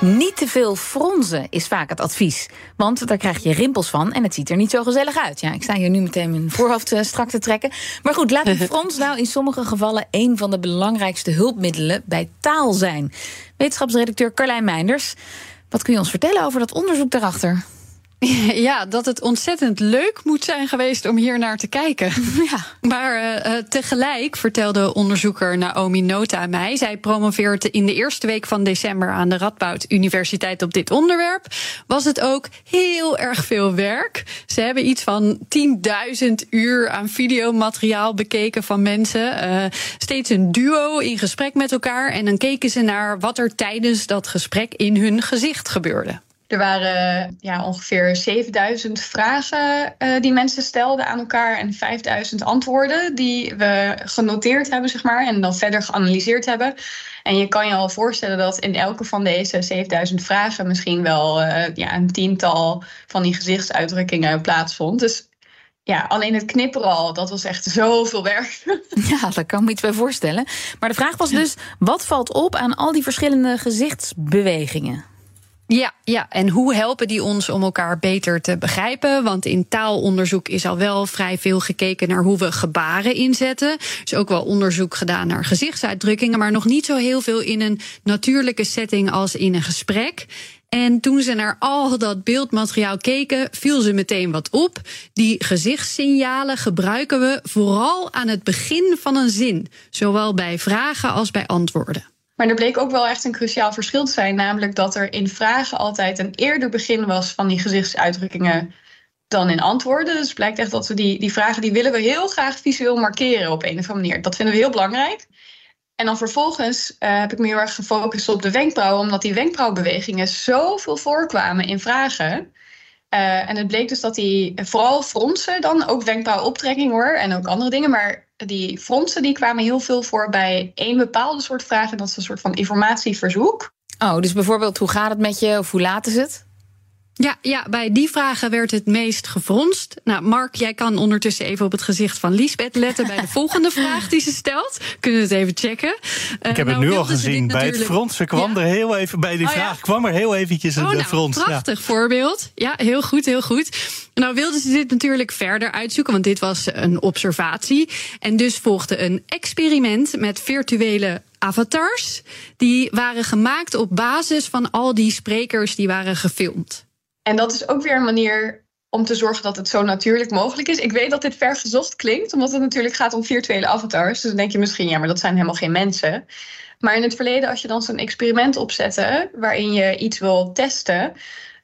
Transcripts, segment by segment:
Niet te veel fronzen is vaak het advies. Want daar krijg je rimpels van en het ziet er niet zo gezellig uit. Ja, ik sta hier nu meteen mijn voorhoofd eh, strak te trekken. Maar goed, laat een frons nou in sommige gevallen een van de belangrijkste hulpmiddelen bij taal zijn. Wetenschapsredacteur Carlijn Meinders. Wat kun je ons vertellen over dat onderzoek daarachter? Ja, dat het ontzettend leuk moet zijn geweest om hier naar te kijken. Ja. Maar uh, tegelijk vertelde onderzoeker Naomi Nota mij. Zij promoveert in de eerste week van december aan de Radboud Universiteit op dit onderwerp. Was het ook heel erg veel werk. Ze hebben iets van 10.000 uur aan videomateriaal bekeken van mensen. Uh, steeds een duo in gesprek met elkaar. En dan keken ze naar wat er tijdens dat gesprek in hun gezicht gebeurde. Er waren ja, ongeveer 7000 vragen uh, die mensen stelden aan elkaar en 5000 antwoorden die we genoteerd hebben, zeg maar, en dan verder geanalyseerd hebben. En je kan je al voorstellen dat in elke van deze 7000 vragen misschien wel uh, ja, een tiental van die gezichtsuitdrukkingen plaatsvond. Dus ja, alleen het knipperen al, dat was echt zoveel werk. Ja, daar kan ik me iets bij voorstellen. Maar de vraag was dus: wat valt op aan al die verschillende gezichtsbewegingen? Ja, ja, en hoe helpen die ons om elkaar beter te begrijpen? Want in taalonderzoek is al wel vrij veel gekeken naar hoe we gebaren inzetten. Er is ook wel onderzoek gedaan naar gezichtsuitdrukkingen, maar nog niet zo heel veel in een natuurlijke setting als in een gesprek. En toen ze naar al dat beeldmateriaal keken, viel ze meteen wat op. Die gezichtssignalen gebruiken we vooral aan het begin van een zin, zowel bij vragen als bij antwoorden. Maar er bleek ook wel echt een cruciaal verschil te zijn. Namelijk dat er in vragen altijd een eerder begin was van die gezichtsuitdrukkingen dan in antwoorden. Dus het blijkt echt dat we die, die vragen die willen we heel graag visueel markeren op een of andere manier. Dat vinden we heel belangrijk. En dan vervolgens uh, heb ik me heel erg gefocust op de wenkbrauwen, omdat die wenkbrauwbewegingen zoveel voorkwamen in vragen. Uh, en het bleek dus dat die vooral fronsen dan, ook wenkbrauwoptrekking hoor, en ook andere dingen, maar die fronsen die kwamen heel veel voor bij één bepaalde soort vraag. En dat is een soort van informatieverzoek. Oh, dus bijvoorbeeld hoe gaat het met je of hoe laat is het? Ja, ja, bij die vragen werd het meest gefronst. Nou, Mark, jij kan ondertussen even op het gezicht van Liesbeth letten bij de volgende vraag die ze stelt. Kunnen we het even checken? Uh, ik heb het nou, nu al gezien. Bij het fronsen kwam er heel even, bij die oh, vraag kwam er heel eventjes een oh, nou, frons. Prachtig voorbeeld. Ja, heel goed, heel goed. Nou wilden ze dit natuurlijk verder uitzoeken, want dit was een observatie. En dus volgde een experiment met virtuele avatars. Die waren gemaakt op basis van al die sprekers die waren gefilmd. En dat is ook weer een manier om te zorgen dat het zo natuurlijk mogelijk is. Ik weet dat dit vergezocht klinkt, omdat het natuurlijk gaat om virtuele avatars. Dus dan denk je misschien, ja, maar dat zijn helemaal geen mensen. Maar in het verleden, als je dan zo'n experiment opzette waarin je iets wil testen,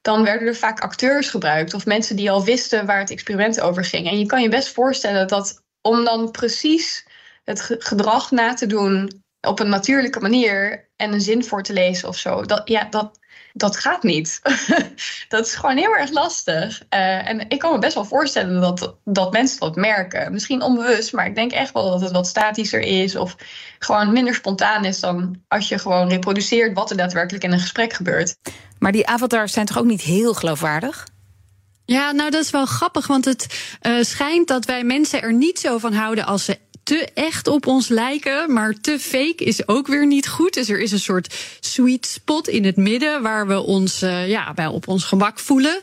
dan werden er vaak acteurs gebruikt of mensen die al wisten waar het experiment over ging. En je kan je best voorstellen dat om dan precies het gedrag na te doen op een natuurlijke manier en een zin voor te lezen of zo, dat, ja, dat, dat gaat niet. dat is gewoon heel erg lastig. Uh, en ik kan me best wel voorstellen dat, dat mensen dat merken. Misschien onbewust, maar ik denk echt wel dat het wat statischer is. Of gewoon minder spontaan is dan als je gewoon reproduceert wat er daadwerkelijk in een gesprek gebeurt. Maar die avatars zijn toch ook niet heel geloofwaardig? Ja, nou dat is wel grappig, want het uh, schijnt dat wij mensen er niet zo van houden als ze te echt op ons lijken, maar te fake is ook weer niet goed. Dus er is een soort sweet spot in het midden waar we ons uh, ja, wel op ons gemak voelen.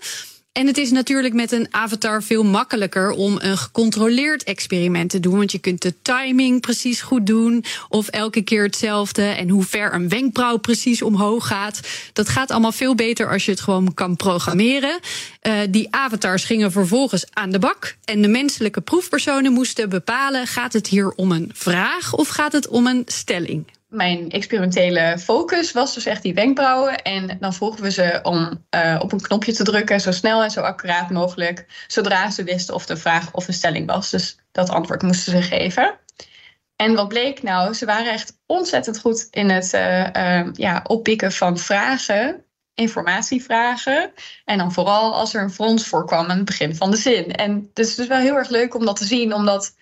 En het is natuurlijk met een avatar veel makkelijker om een gecontroleerd experiment te doen. Want je kunt de timing precies goed doen. Of elke keer hetzelfde. En hoe ver een wenkbrauw precies omhoog gaat. Dat gaat allemaal veel beter als je het gewoon kan programmeren. Uh, die avatars gingen vervolgens aan de bak. En de menselijke proefpersonen moesten bepalen: gaat het hier om een vraag of gaat het om een stelling? Mijn experimentele focus was dus echt die wenkbrauwen. En dan vroegen we ze om uh, op een knopje te drukken, zo snel en zo accuraat mogelijk, zodra ze wisten of de vraag of een stelling was. Dus dat antwoord moesten ze geven. En wat bleek nou? Ze waren echt ontzettend goed in het uh, uh, ja, oppikken van vragen informatie vragen. En dan vooral als er een frons voorkwam aan het begin van de zin. En het is dus wel heel erg leuk om dat te zien, omdat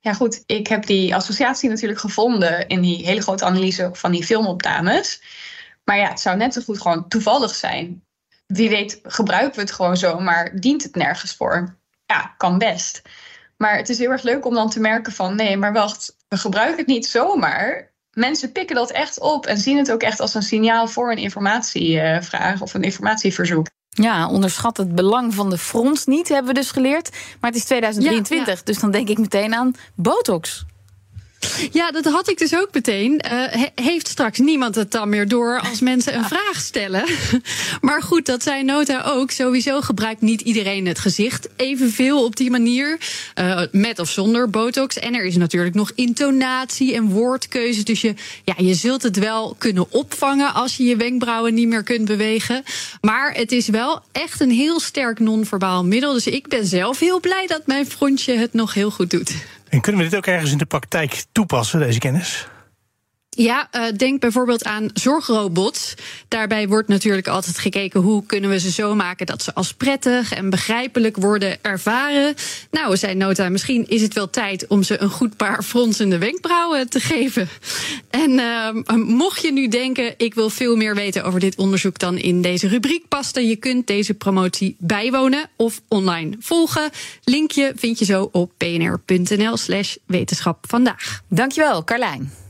ja, goed, ik heb die associatie natuurlijk gevonden in die hele grote analyse van die filmopnames. Maar ja, het zou net zo goed gewoon toevallig zijn. Wie weet, gebruiken we het gewoon zo, maar dient het nergens voor? Ja, kan best. Maar het is heel erg leuk om dan te merken van nee, maar wacht, we gebruiken het niet zomaar. Mensen pikken dat echt op en zien het ook echt als een signaal voor een informatievraag of een informatieverzoek. Ja, onderschat het belang van de frons niet, hebben we dus geleerd. Maar het is 2023, dus dan denk ik meteen aan botox. Ja, dat had ik dus ook meteen. Uh, heeft straks niemand het dan meer door als mensen een vraag stellen? maar goed, dat zei Nota ook. Sowieso gebruikt niet iedereen het gezicht evenveel op die manier. Uh, met of zonder botox. En er is natuurlijk nog intonatie en woordkeuze. Dus je, ja, je zult het wel kunnen opvangen als je je wenkbrauwen niet meer kunt bewegen. Maar het is wel echt een heel sterk non-verbaal middel. Dus ik ben zelf heel blij dat mijn frontje het nog heel goed doet. En kunnen we dit ook ergens in de praktijk toepassen, deze kennis? Ja, uh, denk bijvoorbeeld aan zorgrobots. Daarbij wordt natuurlijk altijd gekeken hoe kunnen we ze zo maken dat ze als prettig en begrijpelijk worden ervaren. Nou, zei Nota, misschien is het wel tijd om ze een goed paar fronsende wenkbrauwen te geven. En uh, mocht je nu denken, ik wil veel meer weten over dit onderzoek dan in deze rubriek paste, je kunt deze promotie bijwonen of online volgen. Linkje vind je zo op pnr.nl/slash wetenschap vandaag. Dankjewel, Carlijn.